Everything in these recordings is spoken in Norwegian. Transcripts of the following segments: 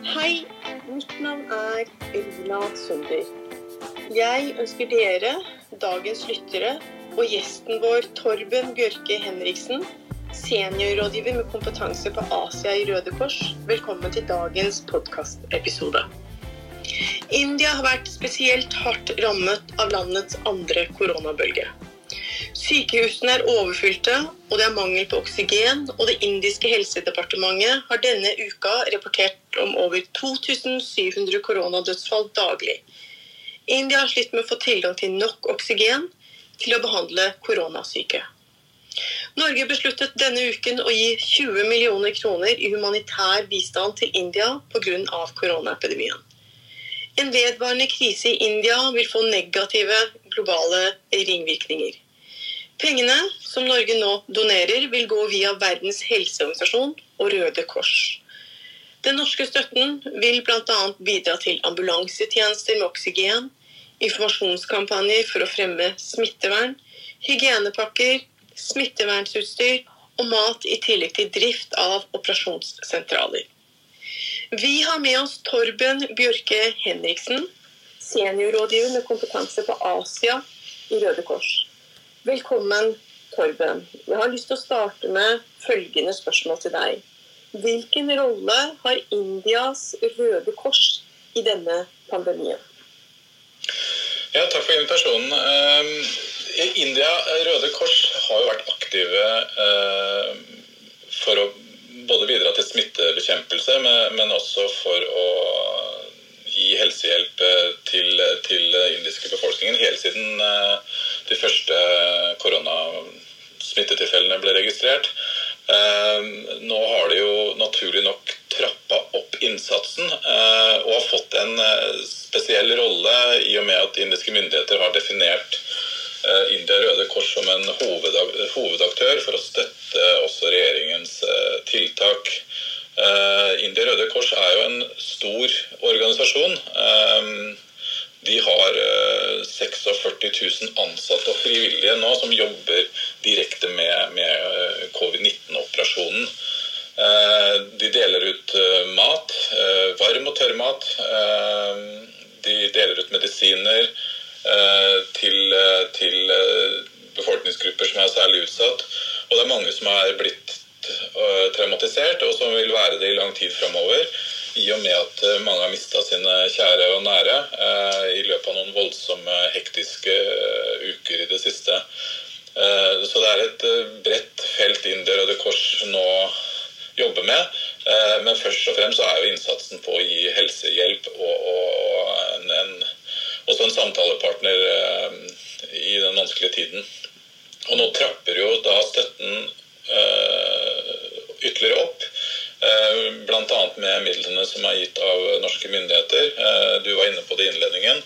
Hei, mitt navn er Elina Sunder. Jeg ønsker dere, dagens lyttere, og gjesten vår Torben Bjørke Henriksen, seniorrådgiver med kompetanse på Asia i Røde Kors, velkommen til dagens podkastepisode. India har vært spesielt hardt rammet av landets andre koronabølge. Sykehusene er overfylte, og det er mangel på oksygen. Og det indiske helsedepartementet har denne uka rapportert om over 2700 koronadødsfall daglig. India har slitt med å få tilgang til nok oksygen til å behandle koronasyke. Norge besluttet denne uken å gi 20 millioner kroner i humanitær bistand til India pga. koronaepidemien. En vedvarende krise i India vil få negative globale ringvirkninger. Pengene som Norge nå donerer, vil gå via Verdens helseorganisasjon og Røde Kors. Den norske støtten vil bl.a. bidra til ambulansetjenester med oksygen, informasjonskampanjer for å fremme smittevern, hygienepakker, smittevernsutstyr og mat i tillegg til drift av operasjonssentraler. Vi har med oss Torben Bjørke Henriksen, seniorrådgiver med kompetanse på Asia i Røde Kors. Velkommen, Torben. Jeg har lyst til å starte med følgende spørsmål til deg. Hvilken rolle har Indias Røde Kors i denne pandemien? Ja, takk for invitasjonen. Uh, India Røde Kors har jo vært aktive uh, for å både bidra til smittebekjempelse, men også for å gi helsehjelp eh, til, til indiske befolkningen helt siden uh, de første koronasmittetilfellene ble registrert. Eh, nå har de jo naturlig nok trappa opp innsatsen eh, og har fått en eh, spesiell rolle i og med at indiske myndigheter har definert India Røde Kors som en hovedaktør for å støtte også regjeringens tiltak. India Røde Kors er jo en stor organisasjon. De har 46 000 ansatte og frivillige nå som jobber direkte med, med eh, covid-19-operasjonen. Eh, de deler ut eh, mat, varm og tørr mat. De deler ut medisiner til, til befolkningsgrupper som er særlig utsatt. Og det er mange som er blitt traumatisert, og som vil være det i lang tid framover i og med at eh, mange har mista sine kjære og nære eh, i løpet av noen voldsomme, hektiske eh, uker i det siste. Så det er et bredt felt India Røde Kors nå jobber med. Men først og fremst er jo innsatsen på å gi helsehjelp og, og en, en, også en samtalepartner i den vanskelige tiden. Og nå trapper jo da støtten ytterligere opp. Eh, Bl.a. med midlene som er gitt av norske myndigheter. Eh, du var inne på det i innledningen.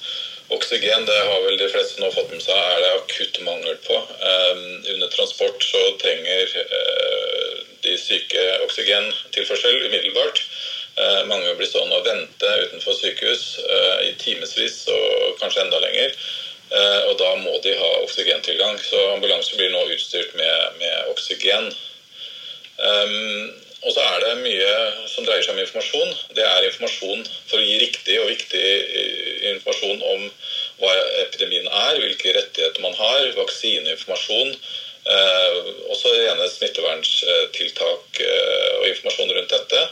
Oksygen det har vel de fleste nå fått med seg er det akutt mangel på. Eh, under transport så trenger de syke oksygentilførsel umiddelbart. Mange blir stående og vente utenfor sykehus i timevis og kanskje enda lenger. Og da må de ha oksygentilgang. Så ambulanse blir nå utstyrt med, med oksygen. Og så er det mye som dreier seg om informasjon. Det er informasjon for å gi riktig og viktig eh, informasjon om hva epidemien er, hvilke rettigheter man har, vaksineinformasjon. Eh, også rene smittevernstiltak eh, og informasjon rundt dette.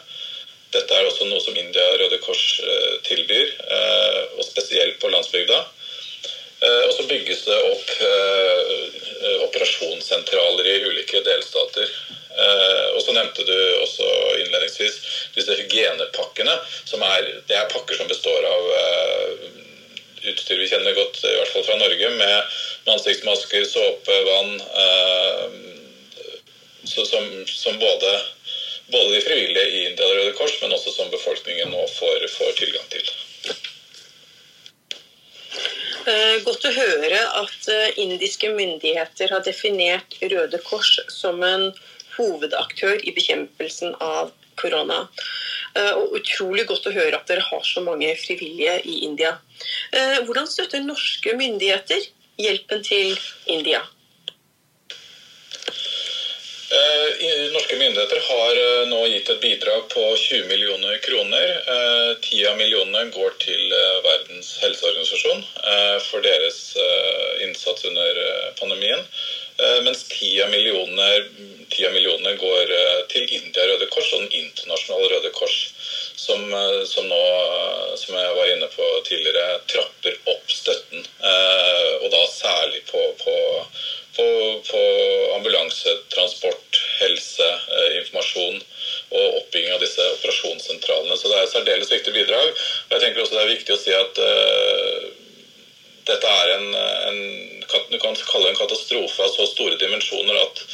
Dette er også noe som India Røde Kors eh, tilbyr, eh, og spesielt på landsbygda. Eh, og så bygges det opp operasjonssentraler i ulike delstater. Eh, og så nevnte du også innledningsvis disse hygienepakkene. som er, Det er pakker som består av eh, utstyr vi kjenner godt, i hvert fall fra Norge, med, ansiktsmasker, såpe, vann. Eh, som, som både, både, de frivillige i India og Røde Kors, men også som befolkningen nå får, får tilgang til. Godt å høre at indiske myndigheter har definert Røde Kors som en hovedaktør i bekjempelsen av korona. Eh, og utrolig godt å høre at dere har så mange frivillige i India. Eh, hvordan støtter norske myndigheter hjelpen til India? Eh, norske myndigheter har eh, nå gitt et bidrag på 20 millioner kroner. 10 av millionene går til Verdens helseorganisasjon for deres innsats under pandemien. Mens 10 av millionene, 10 av millionene går til India Røde Kors og Den internasjonale Røde Kors, som, som nå, som jeg var inne på tidligere, trapper opp støtten. Og da særlig på, på på, på ambulansetransport, helse, eh, informasjon og oppbygging av disse operasjonssentralene. Så det er et særdeles viktig bidrag. Og jeg tenker også det er viktig å si at uh, dette er en, en, du kan kalle det en katastrofe av så store dimensjoner at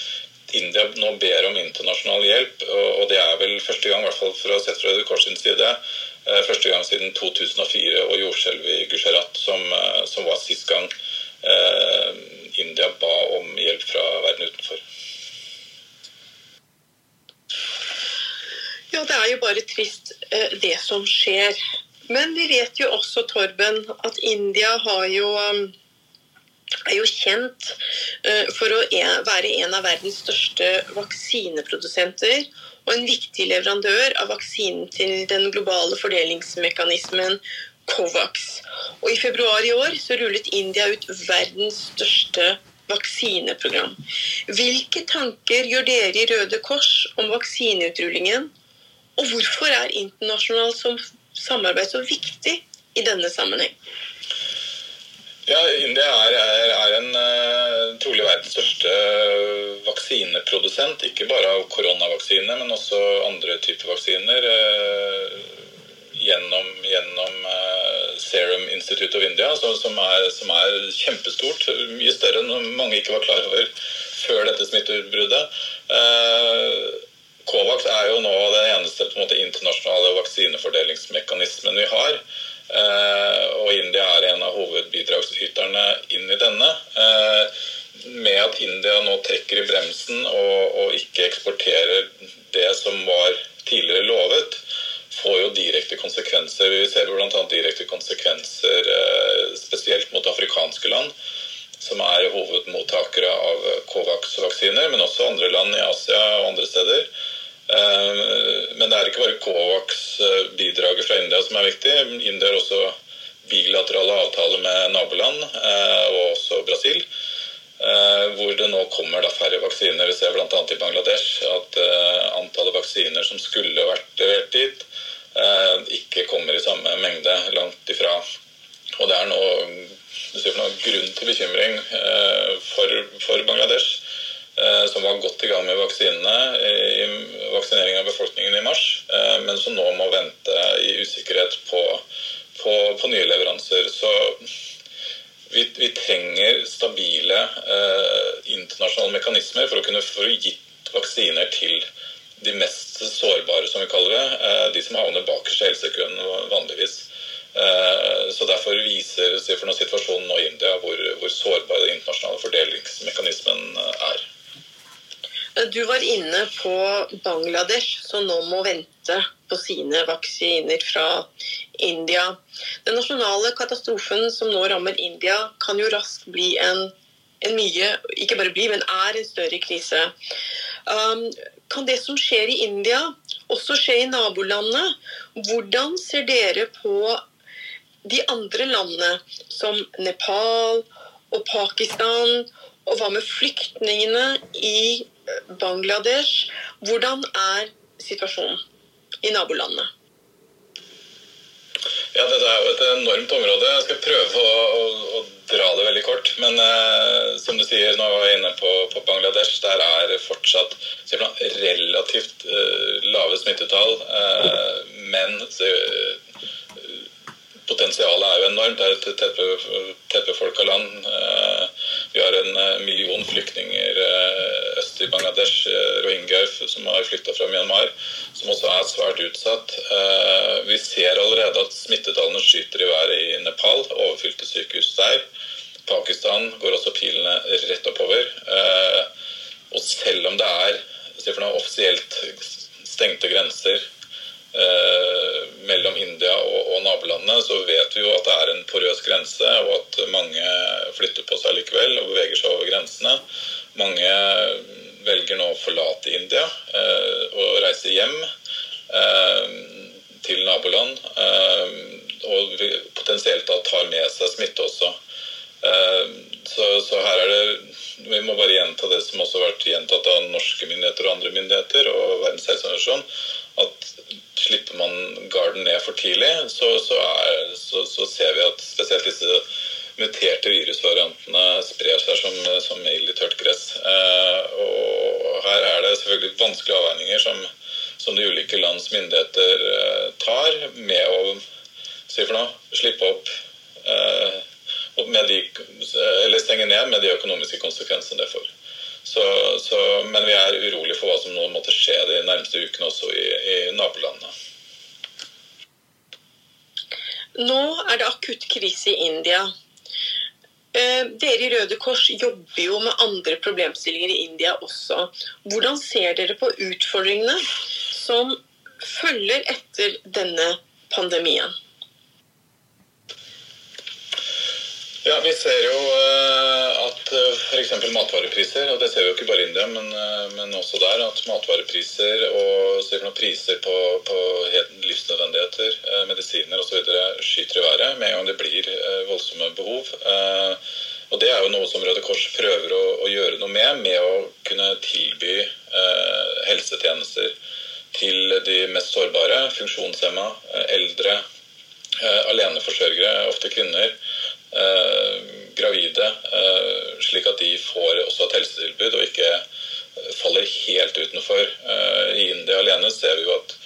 India nå ber om internasjonal hjelp. Og det er vel første gang, i hvert fall ha sett fra Røde Kors sin side, uh, første gang siden 2004 og jordskjelvet i Gujarat, som, som var sist gang. India ba om hjelp fra verden utenfor. Ja, det er jo bare trist eh, det som skjer. Men vi vet jo også, Torben, at India jo, um, er jo kjent eh, for å være en av verdens største vaksineprodusenter og en viktig leverandør av vaksinen til den globale fordelingsmekanismen Covax. Og I februar i år så rullet India ut verdens største vaksineprogram. Hvilke tanker gjør dere i Røde Kors om vaksineutrullingen? Og hvorfor er internasjonalt samarbeid så viktig i denne sammenheng? Ja, India er, er, er en uh, trolig verdens største vaksineprodusent. Ikke bare av koronavaksine, men også andre typer vaksiner. Uh, gjennom, gjennom uh, Serum Institute of India, så, som, er, som, er, kjempestort. Mye større enn mange ikke var klar over før dette smitteutbruddet. Uh, Covax er jo nå den eneste på en måte, internasjonale vaksinefordelingsmekanismen vi har. Uh, og India er en av hovedbidragsyterne inn i denne. med at India nå trekker i bremsen og, og ikke eksporterer det som var tidligere lovet, direkte konsekvenser. Vi ser bl.a. direkte konsekvenser eh, spesielt mot afrikanske land, som er hovedmottakere av Covax-vaksiner, men også andre land i Asia og andre steder. Eh, men det er ikke bare Covax-bidraget fra India som er viktig. India har også bilaterale avtaler med naboland eh, og også Brasil. Hvor det nå kommer da, færre vaksiner. Vi ser bl.a. i Bangladesh at antallet vaksiner som skulle vært levert dit, Eh, ikke kommer i samme mengde langt ifra. Og det er nå noe grunn til bekymring eh, for, for Bangladesh, eh, som var godt i gang med vaksinene, i vaksinering av befolkningen i mars, men som nå må vente i usikkerhet på, på, på nye leveranser. Så vi, vi trenger stabile eh, internasjonale mekanismer for å kunne få gitt vaksiner til de mest sårbare, som vi kaller det, eh, de som havner bakerst i helsekøen vanligvis. Eh, så Derfor viser for noen situasjonen nå i India hvor, hvor sårbar den internasjonale fordelingsmekanismen er. Du var inne på Bangladesh, som nå må vente på sine vaksiner fra India. Den nasjonale katastrofen som nå rammer India, kan jo raskt bli en, en mye Ikke bare bli, men er en større krise. Um, kan det som skjer i India, også skje i nabolandene? Hvordan ser dere på de andre landene, som Nepal og Pakistan? Og hva med flyktningene i eh, Bangladesh? Hvordan er situasjonen i nabolandene? Ja, Dette er jo et enormt område. Jeg skal prøve å, å, å dra det veldig kort. Men eh, som du sier, nå var jeg inne på, på Bangladesh. Der er fortsatt man, relativt eh, lave smittetall. Eh, men potensialet er jo enormt. Det er et tettbefolka land. Eh, vi har en eh, million flyktninger eh, i Bangladesh, rohingyaer, som har flytta fra Myanmar, som også er svært utsatt. Vi ser allerede at smittetallene skyter i været i Nepal, overfylte sykehus der. Pakistan går også pilene rett oppover. Og selv om det er offisielt stengte grenser Eh, mellom India og, nabolandene, så vet vi jo at det er en porøs grense, og at mange flytter på seg likevel og beveger seg over grensene. Mange velger nå å forlate India og reise hjem til naboland. Og potensielt da tar med seg smitte også. Så, så her er det Vi må bare gjenta det som også har vært gjentatt av norske myndigheter og andre myndigheter og Verdens helseorganisasjon. At slipper man garden ned for tidlig, så, så, er, så ser vi at spesielt disse muterte virusvariantene sprer seg som, som ild i tørt gress. Eh, og her er det selvfølgelig vanskelige avveininger som, som de ulike lands myndigheter eh, tar med å si for noe, slippe opp eh, de, eller stenge ned med de økonomiske konsekvensene det får. Så, så, men vi er urolige for hva som nå måtte skje de nærmeste ukene også i, i nabolandene. Nå er det akutt krise i India. Eh, dere i Røde Kors jobber jo med andre problemstillinger i India også. Hvordan ser dere på utfordringene som følger etter denne pandemien? Ja, Vi ser jo eh, f.eks. matvarepriser, og det ser vi jo ikke bare i India, men, eh, men også der, at matvarepriser og priser på, på livsnødvendigheter, medisiner osv. skyter i været med en gang det blir voldsomme behov. Og Det er jo noe som Røde Kors prøver å, å gjøre noe med, med å kunne tilby eh, helsetjenester til de mest sårbare, funksjonshemma, eldre, eh, aleneforsørgere, ofte kvinner. Eh, gravide, eh, slik at de får også et helsetilbud og ikke eh, faller helt utenfor. I India alene ser vi jo at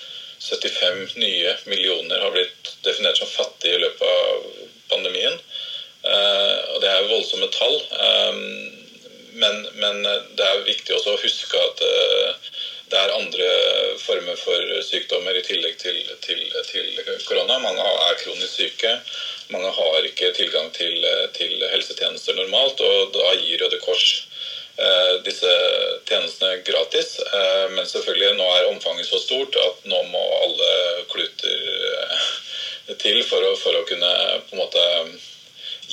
75 nye millioner har blitt definert som fattige i løpet av pandemien. Og det er voldsomme tall. Men, men det er viktig også å huske at det er andre former for sykdommer i tillegg til, til, til korona. Mange er kronisk syke. Mange har ikke tilgang til, til helsetjenester normalt, og da gir Røde Kors eh, disse tjenestene gratis. Eh, men selvfølgelig nå er omfanget så stort at nå må alle kluter eh, til for å, for å kunne på en måte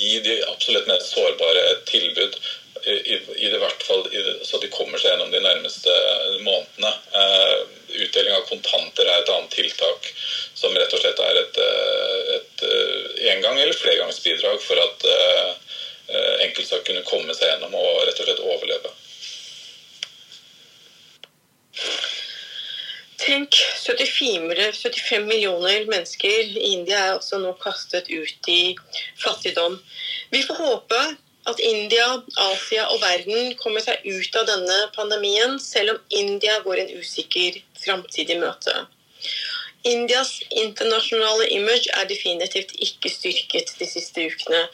gi de absolutt mest sårbare et tilbud i, i, i hvert fall så de kommer seg gjennom de nærmeste månedene. Uh, utdeling av kontanter er et annet tiltak som rett og slett er et, eh, et, et eh, engang- eller flergangsbidrag for at uh, enkelte skal kunne komme seg gjennom og rett og slett overleve. Tenk, 74, 75 millioner mennesker i India er også nå kastet ut i fattigdom. Vi får håpe at India, Asia og verden kommer seg ut av denne pandemien, selv om India går en usikker framtid i møte. Indias internasjonale image er definitivt ikke styrket de siste ukene.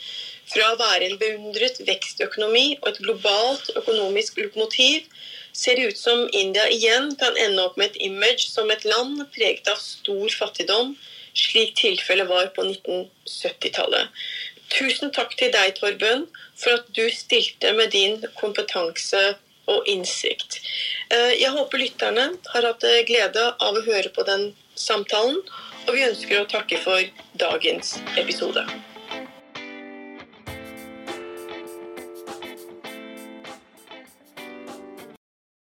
Fra å være en beundret vekstøkonomi og et globalt økonomisk lokomotiv ser det ut som India igjen kan ende opp med et image som et land preget av stor fattigdom, slik tilfellet var på 1970-tallet. Tusen takk til deg, Torben, for at du stilte med din kompetanse og innsikt. Eh, jeg håper lytterne har hatt glede av å høre på den samtalen, og vi ønsker å takke for dagens episode.